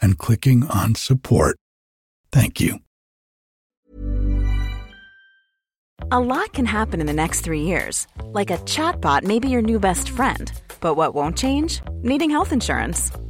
and clicking on support. Thank you. A lot can happen in the next three years. Like a chatbot may be your new best friend. But what won't change? Needing health insurance.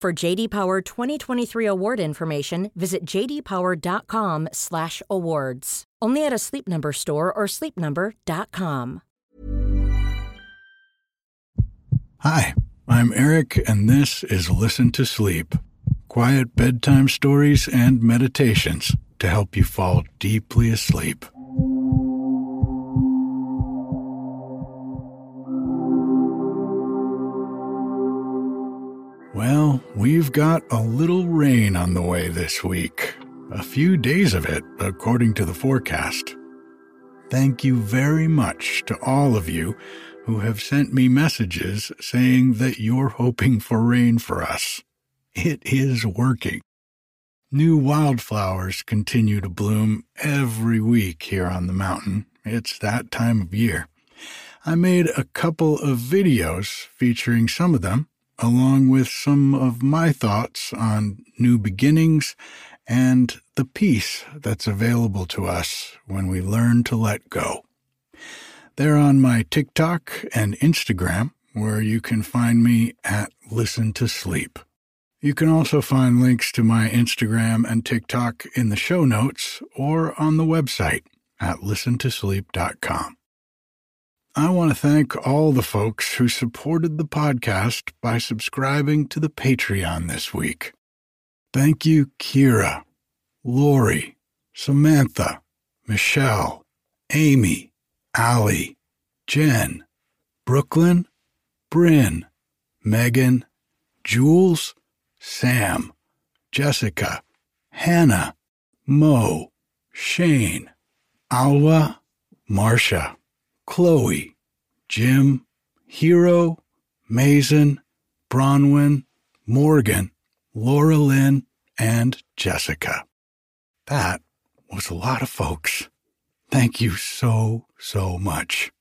For JD Power 2023 award information, visit jdpower.com/awards. Only at a Sleep Number store or sleepnumber.com. Hi, I'm Erik, and this is Listen to Sleep quiet bedtime stories and meditations to help you fall deeply asleep. We've got a little rain on the way this week. A few days of it, according to the forecast. Thank you very much to all of you who have sent me messages saying that you're hoping for rain for us. It is working. New wildflowers continue to bloom every week here on the mountain. It's that time of year. I made a couple of videos featuring some of them along with some of my thoughts on new beginnings and the peace that's available to us when we learn to let go. They're on my TikTok and Instagram, where you can find me at Listen to Sleep. You can also find links to my Instagram and TikTok in the show notes or on the website at listentosleep.com. I want to thank all the folks who supported the podcast by subscribing to the Patreon this week. Thank you, Kira, Lori, Samantha, Michelle, Amy, Allie, Jen, Brooklyn, Bryn, Megan, Jules, Sam, Jessica, Hannah, Mo, Shane, Alwa, Marcia, Chloe, Jim, Hero, Mason, Bronwyn, Morgan, Laura Lynn, and Jessica. That was a lot of folks. Thank you so, so much.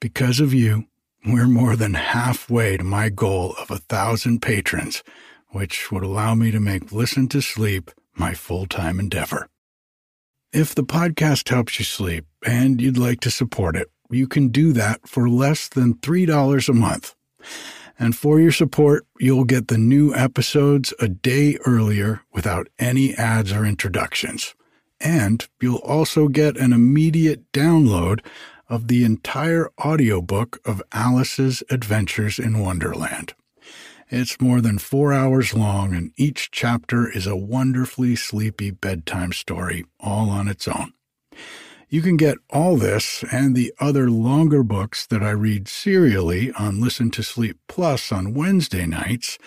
Because of you, we're more than halfway to my goal of a thousand patrons, which would allow me to make Listen to Sleep my full time endeavor. If the podcast helps you sleep and you'd like to support it, you can do that for less than $3 a month. And for your support, you'll get the new episodes a day earlier without any ads or introductions. And you'll also get an immediate download of the entire audiobook of Alice's Adventures in Wonderland. It's more than four hours long, and each chapter is a wonderfully sleepy bedtime story all on its own. You can get all this and the other longer books that I read serially on Listen to Sleep Plus on Wednesday nights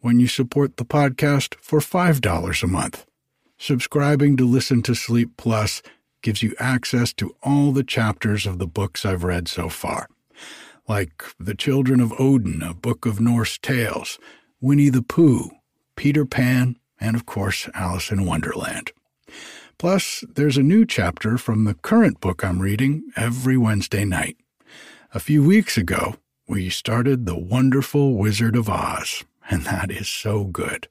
when you support the podcast for $5 a month. Subscribing to Listen to Sleep Plus gives you access to all the chapters of the books I've read so far, like The Children of Odin, a book of Norse tales, Winnie the Pooh, Peter Pan, and of course, Alice in Wonderland. Plus, there's a new chapter from the current book I'm reading every Wednesday night. A few weeks ago, we started The Wonderful Wizard of Oz, and that is so good.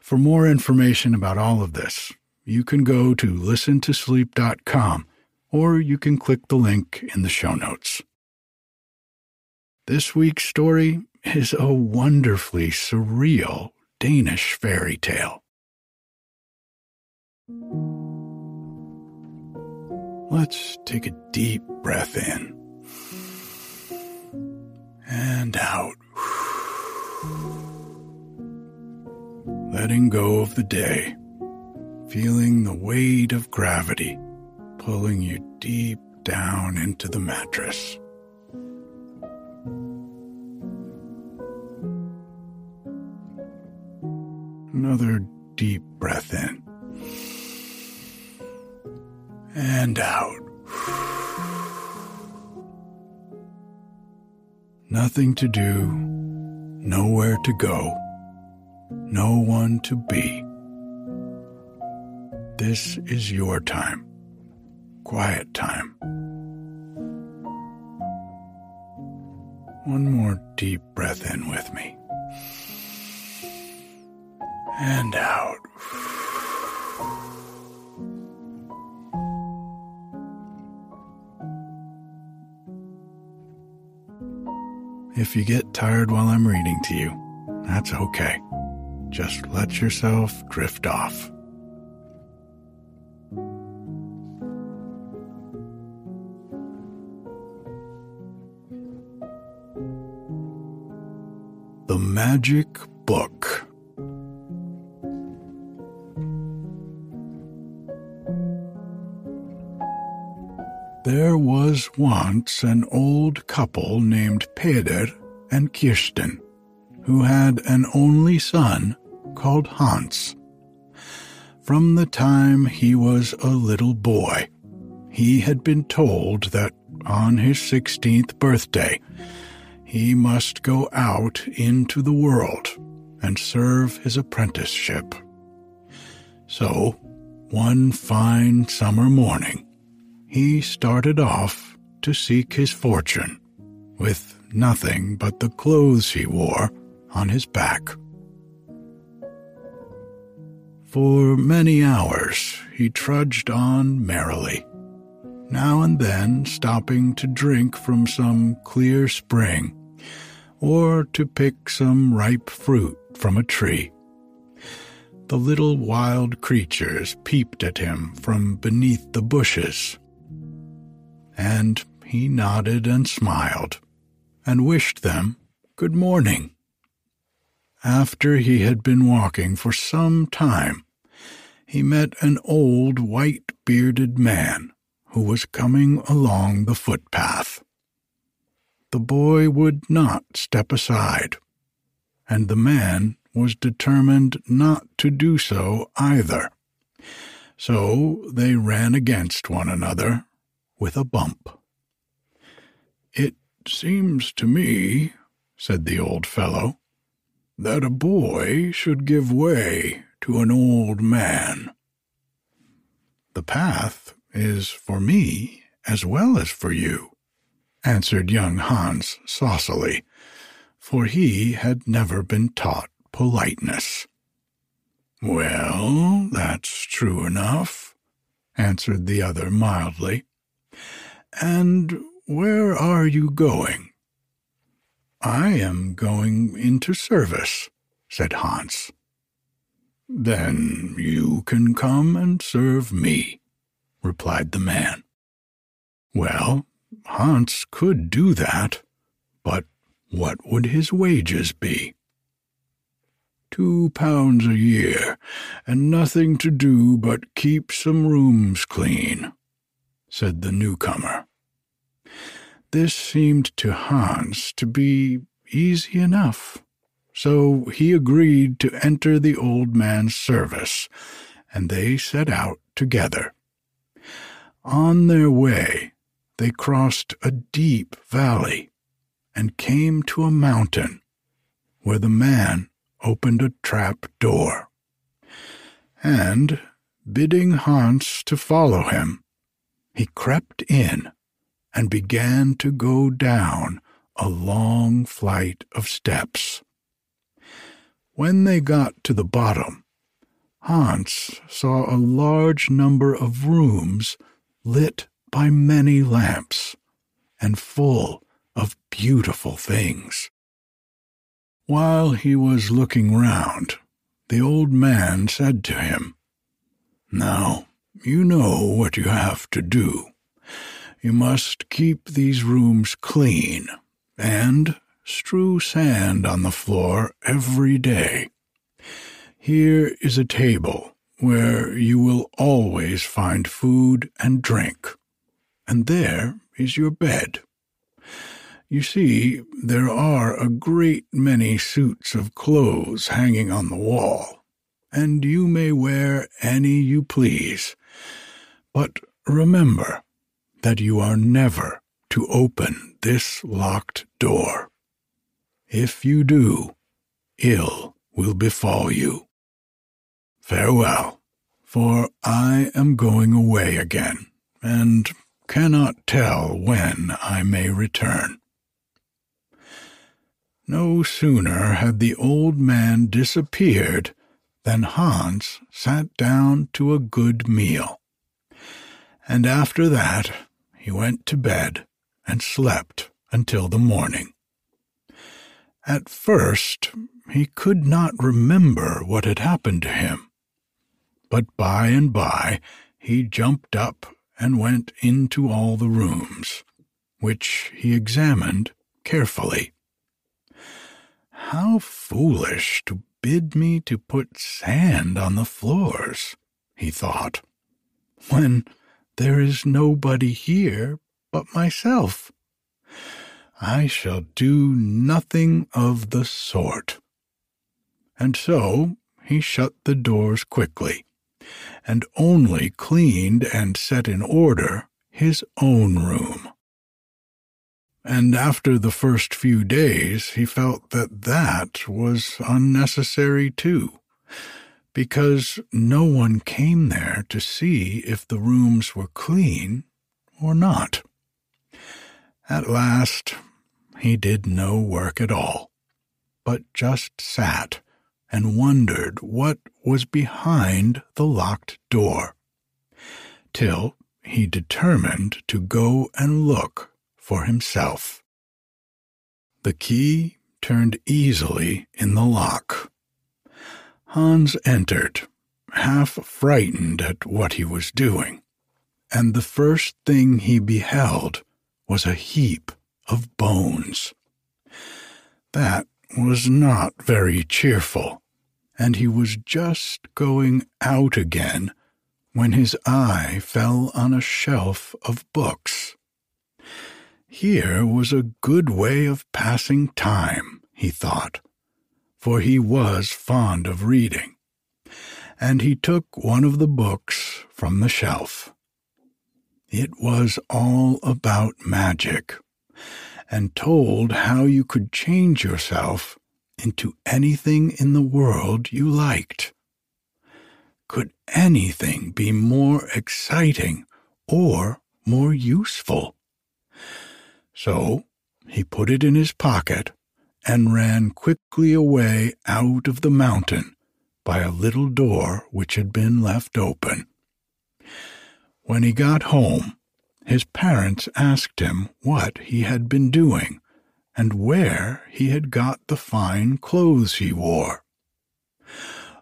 For more information about all of this, you can go to listentosleep.com or you can click the link in the show notes. This week's story is a wonderfully surreal Danish fairy tale. Let's take a deep breath in and out. Letting go of the day, feeling the weight of gravity pulling you deep down into the mattress. Another deep breath in and out. Nothing to do, nowhere to go, no one to be. This is your time, quiet time. One more deep breath in with me. And out. If you get tired while I'm reading to you, that's okay. Just let yourself drift off. The Magic Book. Once an old couple named Peder and Kirsten, who had an only son called Hans. From the time he was a little boy, he had been told that on his 16th birthday, he must go out into the world and serve his apprenticeship. So, one fine summer morning, he started off to seek his fortune, with nothing but the clothes he wore on his back. For many hours he trudged on merrily, now and then stopping to drink from some clear spring, or to pick some ripe fruit from a tree. The little wild creatures peeped at him from beneath the bushes and he nodded and smiled and wished them good morning. After he had been walking for some time, he met an old white bearded man who was coming along the footpath. The boy would not step aside, and the man was determined not to do so either. So they ran against one another with a bump. Seems to me, said the old fellow, that a boy should give way to an old man. The path is for me as well as for you, answered young Hans saucily, for he had never been taught politeness. Well, that's true enough, answered the other mildly. And where are you going? I am going into service, said Hans. Then you can come and serve me, replied the man. Well, Hans could do that, but what would his wages be? Two pounds a year, and nothing to do but keep some rooms clean, said the newcomer. This seemed to Hans to be easy enough, so he agreed to enter the old man's service, and they set out together. On their way, they crossed a deep valley and came to a mountain where the man opened a trap door. And, bidding Hans to follow him, he crept in and began to go down a long flight of steps. When they got to the bottom, Hans saw a large number of rooms lit by many lamps and full of beautiful things. While he was looking round, the old man said to him, Now, you know what you have to do. You must keep these rooms clean and strew sand on the floor every day. Here is a table where you will always find food and drink, and there is your bed. You see, there are a great many suits of clothes hanging on the wall, and you may wear any you please. But remember that you are never to open this locked door. If you do, ill will befall you. Farewell, for I am going away again, and cannot tell when I may return. No sooner had the old man disappeared than Hans sat down to a good meal. And after that he went to bed and slept until the morning. At first he could not remember what had happened to him, but by and by he jumped up and went into all the rooms, which he examined carefully. How foolish to bid me to put sand on the floors, he thought, when there is nobody here but myself. I shall do nothing of the sort. And so he shut the doors quickly, and only cleaned and set in order his own room and after the first few days he felt that that was unnecessary too, because no one came there to see if the rooms were clean or not. At last he did no work at all, but just sat and wondered what was behind the locked door, till he determined to go and look for himself. The key turned easily in the lock. Hans entered, half frightened at what he was doing, and the first thing he beheld was a heap of bones. That was not very cheerful, and he was just going out again when his eye fell on a shelf of books. Here was a good way of passing time, he thought, for he was fond of reading, and he took one of the books from the shelf. It was all about magic, and told how you could change yourself into anything in the world you liked. Could anything be more exciting or more useful? So he put it in his pocket and ran quickly away out of the mountain by a little door which had been left open. When he got home, his parents asked him what he had been doing and where he had got the fine clothes he wore.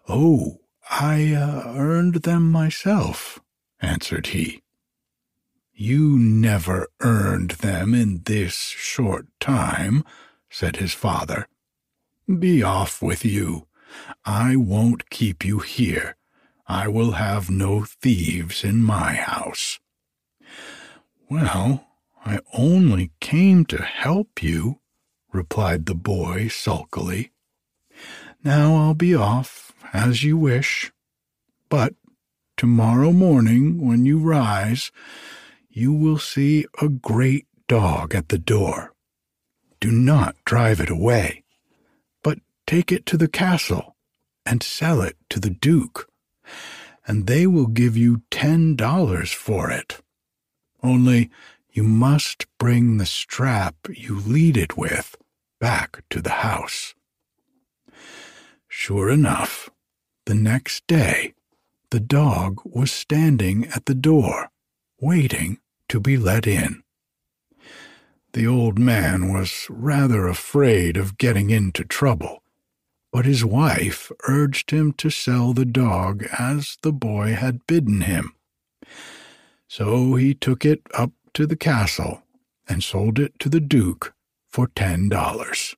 Oh, I uh, earned them myself, answered he. You never earned them in this short time, said his father. Be off with you. I won't keep you here. I will have no thieves in my house. Well, I only came to help you, replied the boy sulkily. Now I'll be off, as you wish. But tomorrow morning, when you rise, you will see a great dog at the door. Do not drive it away, but take it to the castle and sell it to the Duke, and they will give you ten dollars for it. Only you must bring the strap you lead it with back to the house. Sure enough, the next day the dog was standing at the door, waiting to be let in. The old man was rather afraid of getting into trouble, but his wife urged him to sell the dog as the boy had bidden him. So he took it up to the castle and sold it to the Duke for ten dollars.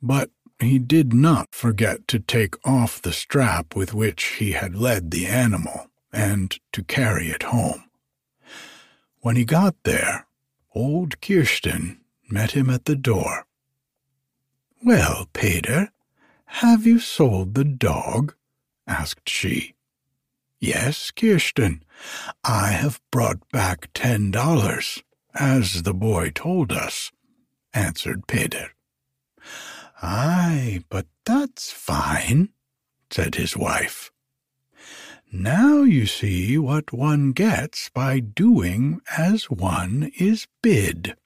But he did not forget to take off the strap with which he had led the animal and to carry it home. When he got there, old Kirsten met him at the door. Well, Peder, have you sold the dog? asked she. Yes, Kirsten, I have brought back ten dollars, as the boy told us, answered Peder. Ay, but that's fine, said his wife. Now you see what one gets by doing as one is bid.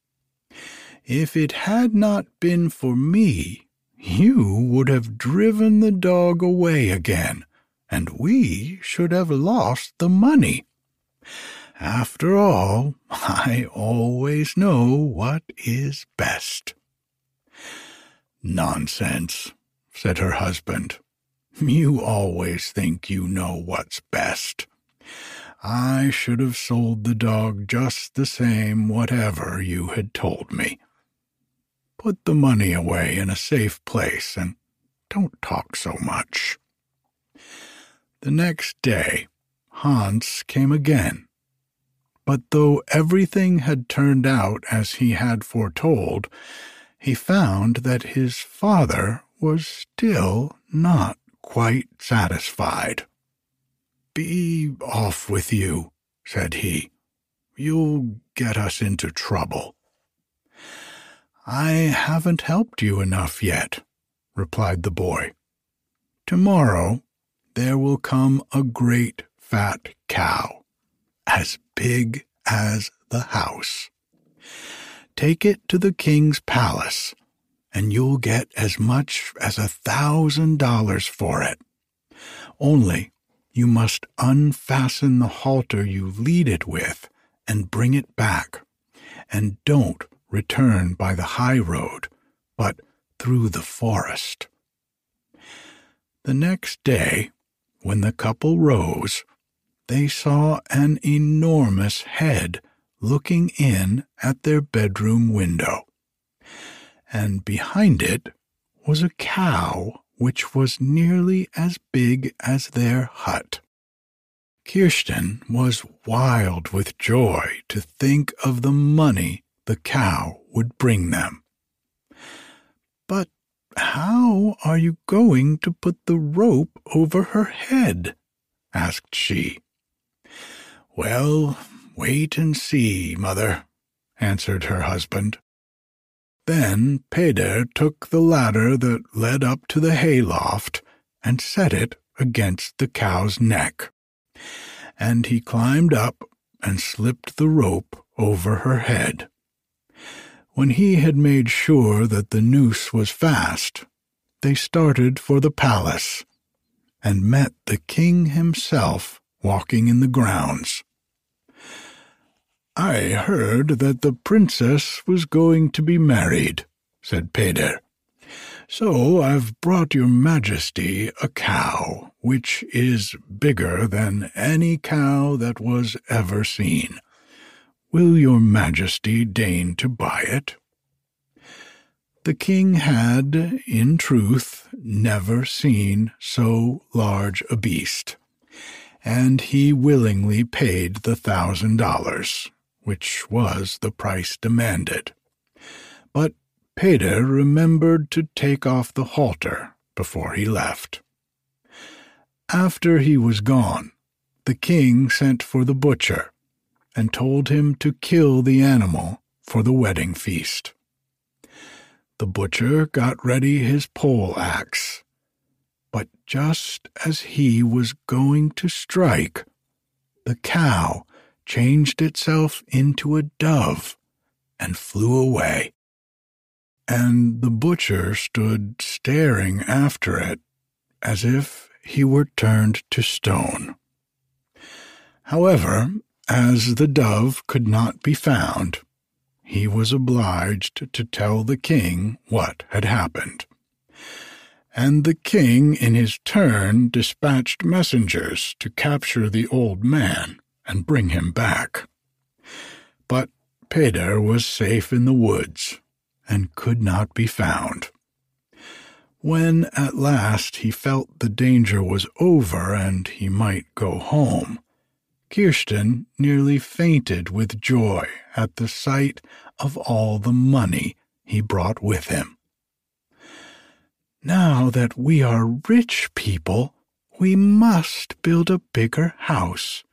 If it had not been for me, you would have driven the dog away again, and we should have lost the money. After all, I always know what is best. Nonsense, said her husband. You always think you know what's best. I should have sold the dog just the same, whatever you had told me. Put the money away in a safe place and don't talk so much. The next day, Hans came again. But though everything had turned out as he had foretold, he found that his father was still not quite satisfied. Be off with you, said he. You'll get us into trouble. I haven't helped you enough yet, replied the boy. Tomorrow there will come a great fat cow, as big as the house. Take it to the king's palace, and you'll get as much as a thousand dollars for it. Only you must unfasten the halter you lead it with and bring it back, and don't return by the high road, but through the forest. The next day, when the couple rose, they saw an enormous head looking in at their bedroom window. And behind it was a cow which was nearly as big as their hut. Kirsten was wild with joy to think of the money the cow would bring them. But how are you going to put the rope over her head? asked she. Well, Wait and see, mother, answered her husband. Then Peder took the ladder that led up to the hayloft and set it against the cow's neck. And he climbed up and slipped the rope over her head. When he had made sure that the noose was fast, they started for the palace and met the king himself walking in the grounds. I heard that the princess was going to be married, said Peder. So I've brought your majesty a cow, which is bigger than any cow that was ever seen. Will your majesty deign to buy it? The king had, in truth, never seen so large a beast, and he willingly paid the thousand dollars which was the price demanded. But Peder remembered to take off the halter before he left. After he was gone, the king sent for the butcher and told him to kill the animal for the wedding feast. The butcher got ready his pole axe, but just as he was going to strike, the cow changed itself into a dove and flew away. And the butcher stood staring after it as if he were turned to stone. However, as the dove could not be found, he was obliged to tell the king what had happened. And the king, in his turn, dispatched messengers to capture the old man and bring him back. But Peder was safe in the woods and could not be found. When at last he felt the danger was over and he might go home, Kirsten nearly fainted with joy at the sight of all the money he brought with him. Now that we are rich people, we must build a bigger house,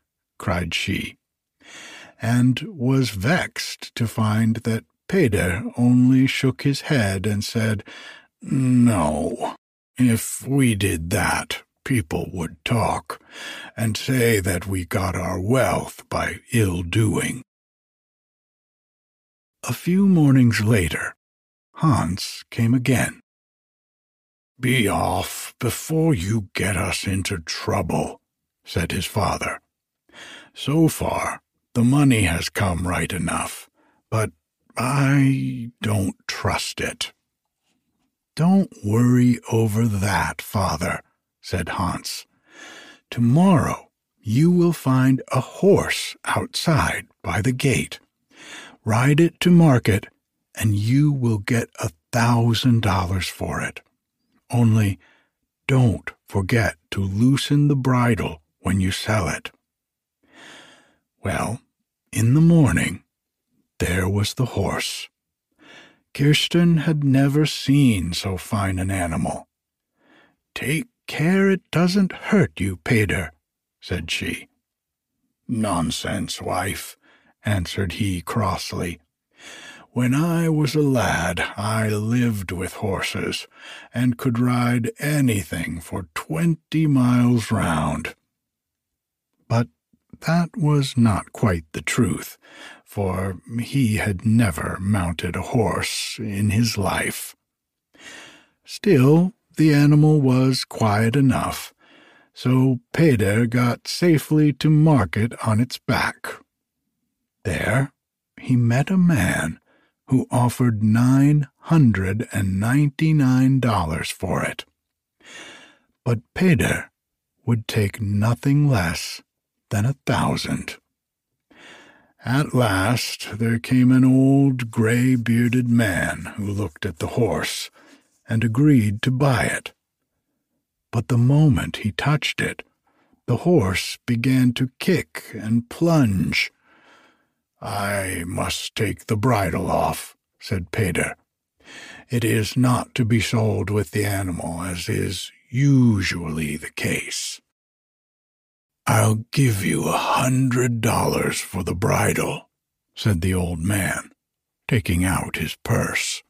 cried she, and was vexed to find that Peder only shook his head and said, No, if we did that, people would talk, and say that we got our wealth by ill doing. A few mornings later, Hans came again. Be off before you get us into trouble, said his father. So far, the money has come right enough, but I don't trust it. Don't worry over that, father, said Hans. Tomorrow you will find a horse outside by the gate. Ride it to market, and you will get a thousand dollars for it. Only don't forget to loosen the bridle when you sell it. Well, in the morning, there was the horse. Kirsten had never seen so fine an animal. Take care it doesn't hurt you, Peder, said she. Nonsense, wife, answered he crossly. When I was a lad, I lived with horses, and could ride anything for twenty miles round. That was not quite the truth, for he had never mounted a horse in his life. Still, the animal was quiet enough, so Peder got safely to market on its back. There he met a man who offered nine hundred and ninety-nine dollars for it. But Peder would take nothing less than a thousand. At last there came an old gray bearded man who looked at the horse and agreed to buy it. But the moment he touched it, the horse began to kick and plunge. I must take the bridle off, said Peder. It is not to be sold with the animal, as is usually the case. I'll give you a hundred dollars for the bridle, said the old man, taking out his purse.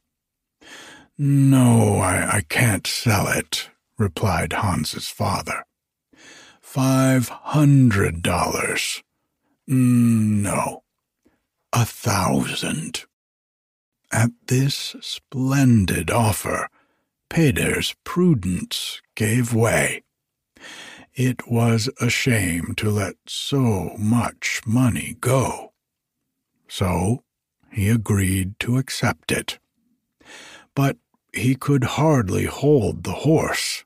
No, I, I can't sell it, replied Hans's father. Five hundred dollars. No, a thousand. At this splendid offer, Peder's prudence gave way. It was a shame to let so much money go. So he agreed to accept it. But he could hardly hold the horse.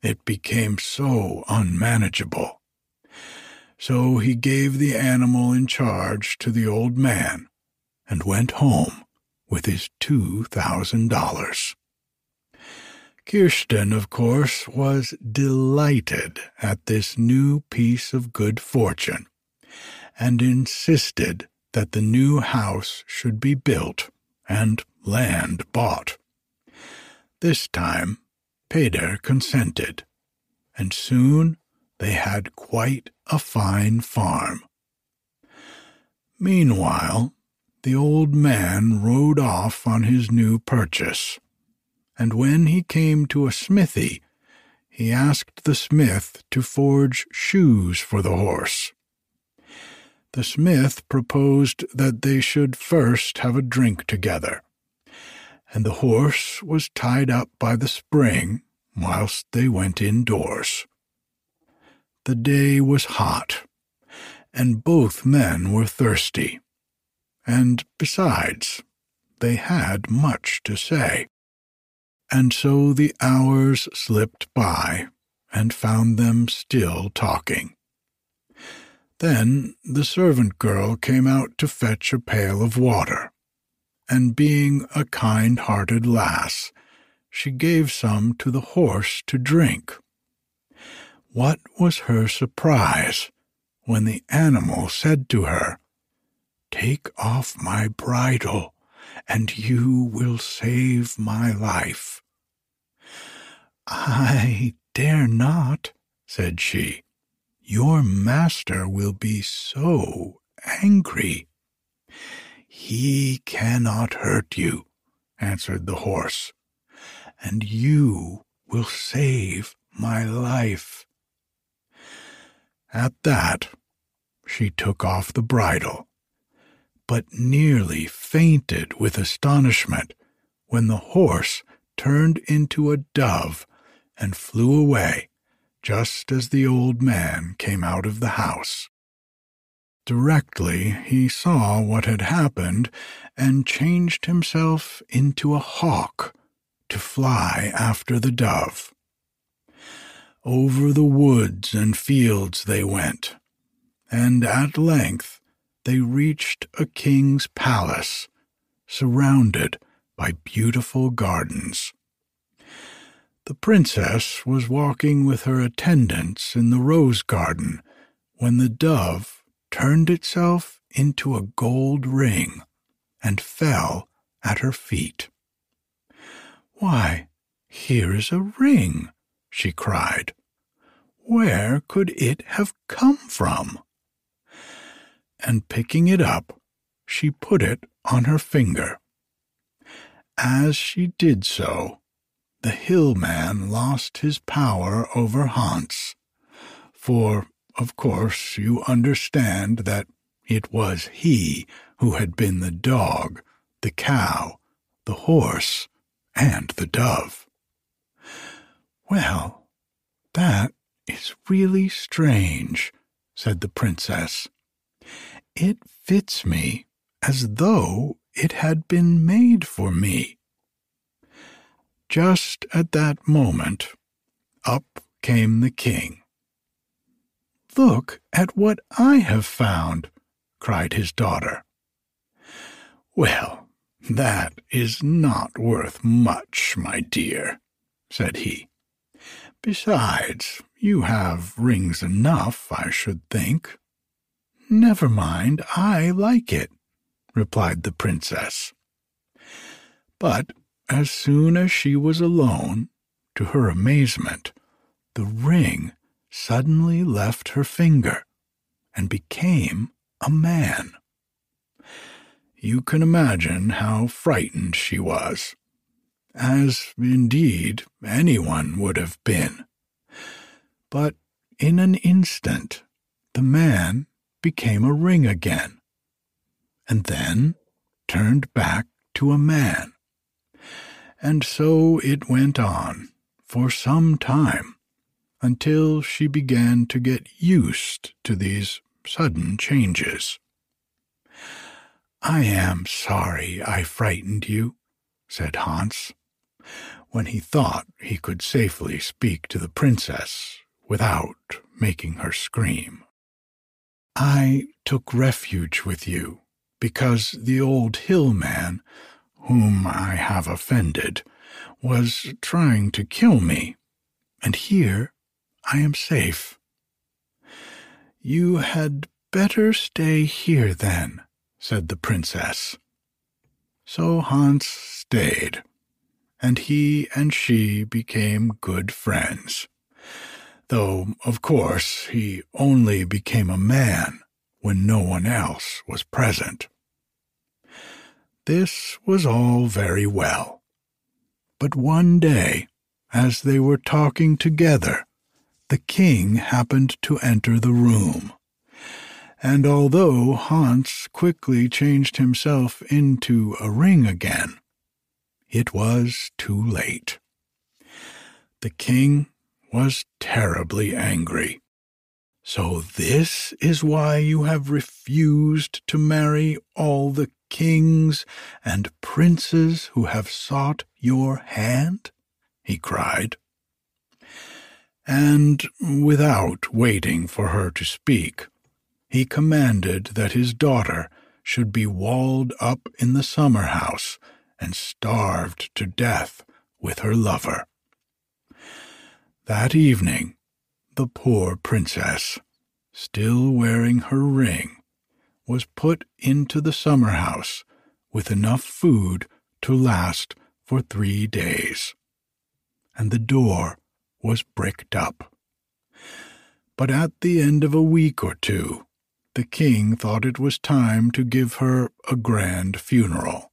It became so unmanageable. So he gave the animal in charge to the old man and went home with his two thousand dollars. Kirsten, of course, was delighted at this new piece of good fortune, and insisted that the new house should be built and land bought. This time, Peder consented, and soon they had quite a fine farm. Meanwhile, the old man rode off on his new purchase, and when he came to a smithy, he asked the smith to forge shoes for the horse. The smith proposed that they should first have a drink together, and the horse was tied up by the spring whilst they went indoors. The day was hot, and both men were thirsty, and besides, they had much to say. And so the hours slipped by and found them still talking. Then the servant girl came out to fetch a pail of water, and being a kind hearted lass, she gave some to the horse to drink. What was her surprise when the animal said to her, Take off my bridle, and you will save my life. I dare not, said she. Your master will be so angry. He cannot hurt you, answered the horse, and you will save my life. At that, she took off the bridle, but nearly fainted with astonishment when the horse turned into a dove and flew away just as the old man came out of the house. Directly he saw what had happened and changed himself into a hawk to fly after the dove. Over the woods and fields they went, and at length they reached a king's palace, surrounded by beautiful gardens. The princess was walking with her attendants in the rose garden when the dove turned itself into a gold ring and fell at her feet. Why, here is a ring, she cried. Where could it have come from? And picking it up, she put it on her finger. As she did so, the hill man lost his power over Hans, for, of course, you understand that it was he who had been the dog, the cow, the horse, and the dove. Well, that is really strange, said the princess. It fits me as though it had been made for me. Just at that moment, up came the king. Look at what I have found, cried his daughter. Well, that is not worth much, my dear, said he. Besides, you have rings enough, I should think. Never mind, I like it, replied the princess. But as soon as she was alone, to her amazement, the ring suddenly left her finger and became a man. You can imagine how frightened she was, as indeed anyone would have been. But in an instant, the man became a ring again, and then turned back to a man. And so it went on for some time until she began to get used to these sudden changes. I am sorry I frightened you, said Hans, when he thought he could safely speak to the princess without making her scream. I took refuge with you because the old hill man, whom I have offended, was trying to kill me, and here I am safe. You had better stay here then, said the princess. So Hans stayed, and he and she became good friends. Though, of course, he only became a man when no one else was present. This was all very well. But one day, as they were talking together, the king happened to enter the room. And although Hans quickly changed himself into a ring again, it was too late. The king was terribly angry. So this is why you have refused to marry all the kings and princes who have sought your hand? he cried. And without waiting for her to speak, he commanded that his daughter should be walled up in the summer house and starved to death with her lover. That evening, the poor princess, still wearing her ring, was put into the summer house with enough food to last for three days, and the door was bricked up. But at the end of a week or two, the king thought it was time to give her a grand funeral,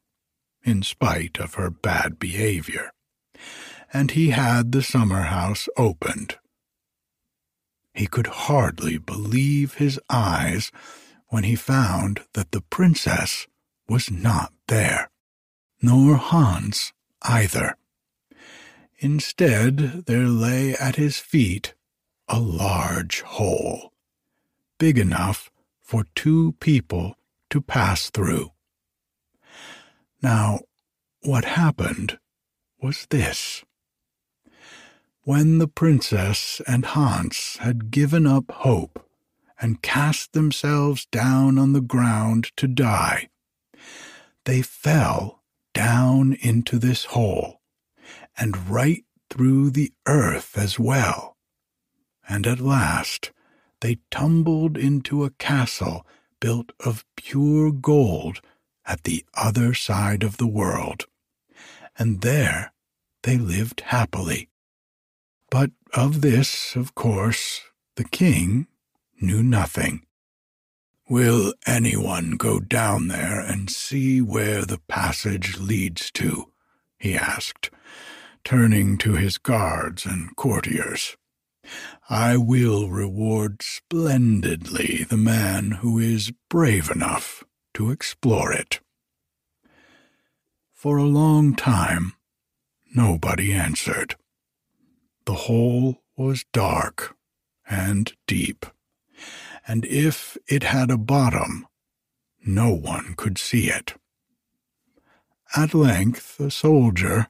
in spite of her bad behavior, and he had the summer house opened. He could hardly believe his eyes when he found that the princess was not there, nor Hans either. Instead, there lay at his feet a large hole, big enough for two people to pass through. Now, what happened was this. When the princess and Hans had given up hope and cast themselves down on the ground to die, they fell down into this hole and right through the earth as well. And at last they tumbled into a castle built of pure gold at the other side of the world, and there they lived happily. But of this, of course, the king knew nothing. Will anyone go down there and see where the passage leads to? he asked, turning to his guards and courtiers. I will reward splendidly the man who is brave enough to explore it. For a long time, nobody answered. The hole was dark and deep and if it had a bottom, no one could see it. At length, a soldier,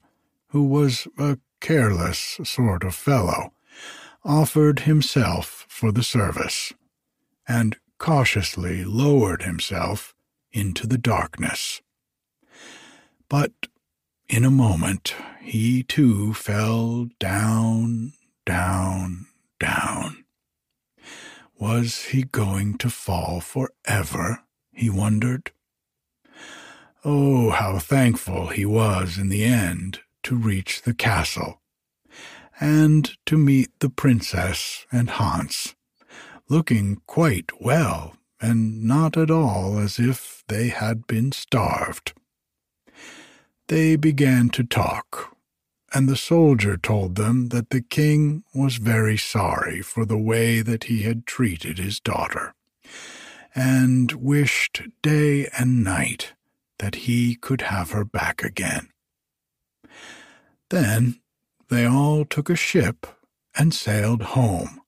who was a careless sort of fellow, offered himself for the service, and cautiously lowered himself into the darkness. But in a moment he too fell down, down, down. Was he going to fall forever? he wondered. Oh, how thankful he was in the end to reach the castle, and to meet the princess and Hans, looking quite well and not at all as if they had been starved. They began to talk, and the soldier told them that the king was very sorry for the way that he had treated his daughter, and wished day and night that he could have her back again. Then they all took a ship and sailed home.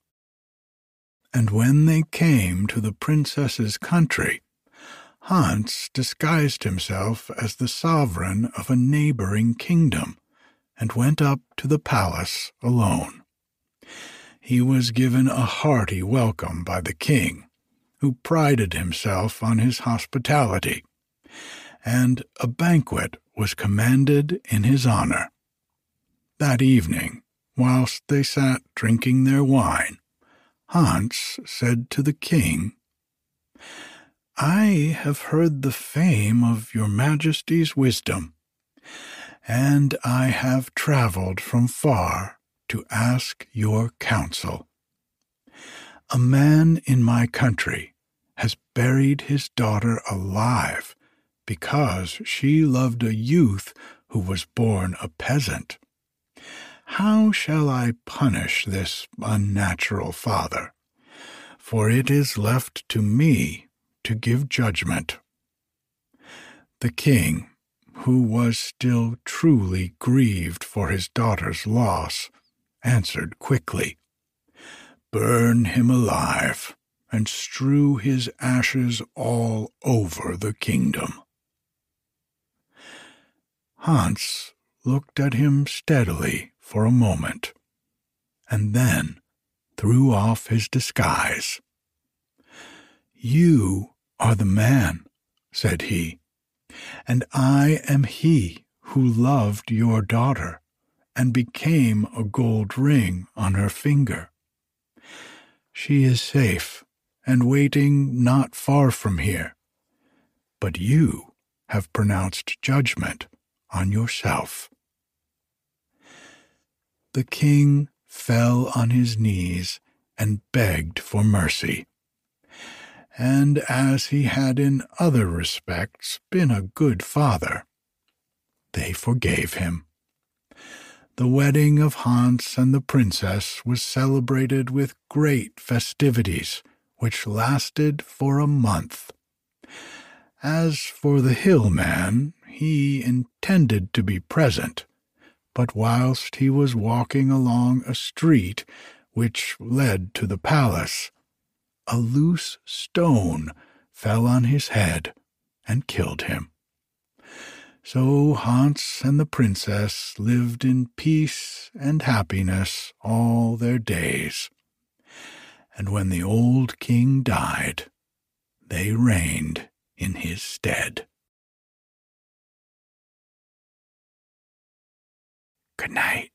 And when they came to the princess's country, Hans disguised himself as the sovereign of a neighboring kingdom and went up to the palace alone. He was given a hearty welcome by the king, who prided himself on his hospitality, and a banquet was commanded in his honor. That evening, whilst they sat drinking their wine, Hans said to the king, I have heard the fame of your Majesty's wisdom, and I have travelled from far to ask your counsel. A man in my country has buried his daughter alive because she loved a youth who was born a peasant. How shall I punish this unnatural father? For it is left to me to give judgment. The king, who was still truly grieved for his daughter's loss, answered quickly, Burn him alive, and strew his ashes all over the kingdom. Hans looked at him steadily for a moment, and then threw off his disguise. You are the man, said he, and I am he who loved your daughter and became a gold ring on her finger. She is safe and waiting not far from here, but you have pronounced judgment on yourself. The king fell on his knees and begged for mercy. And as he had in other respects been a good father, they forgave him. The wedding of Hans and the princess was celebrated with great festivities, which lasted for a month. As for the hill man, he intended to be present, but whilst he was walking along a street which led to the palace, a loose stone fell on his head and killed him. So Hans and the princess lived in peace and happiness all their days. And when the old king died, they reigned in his stead. Good night.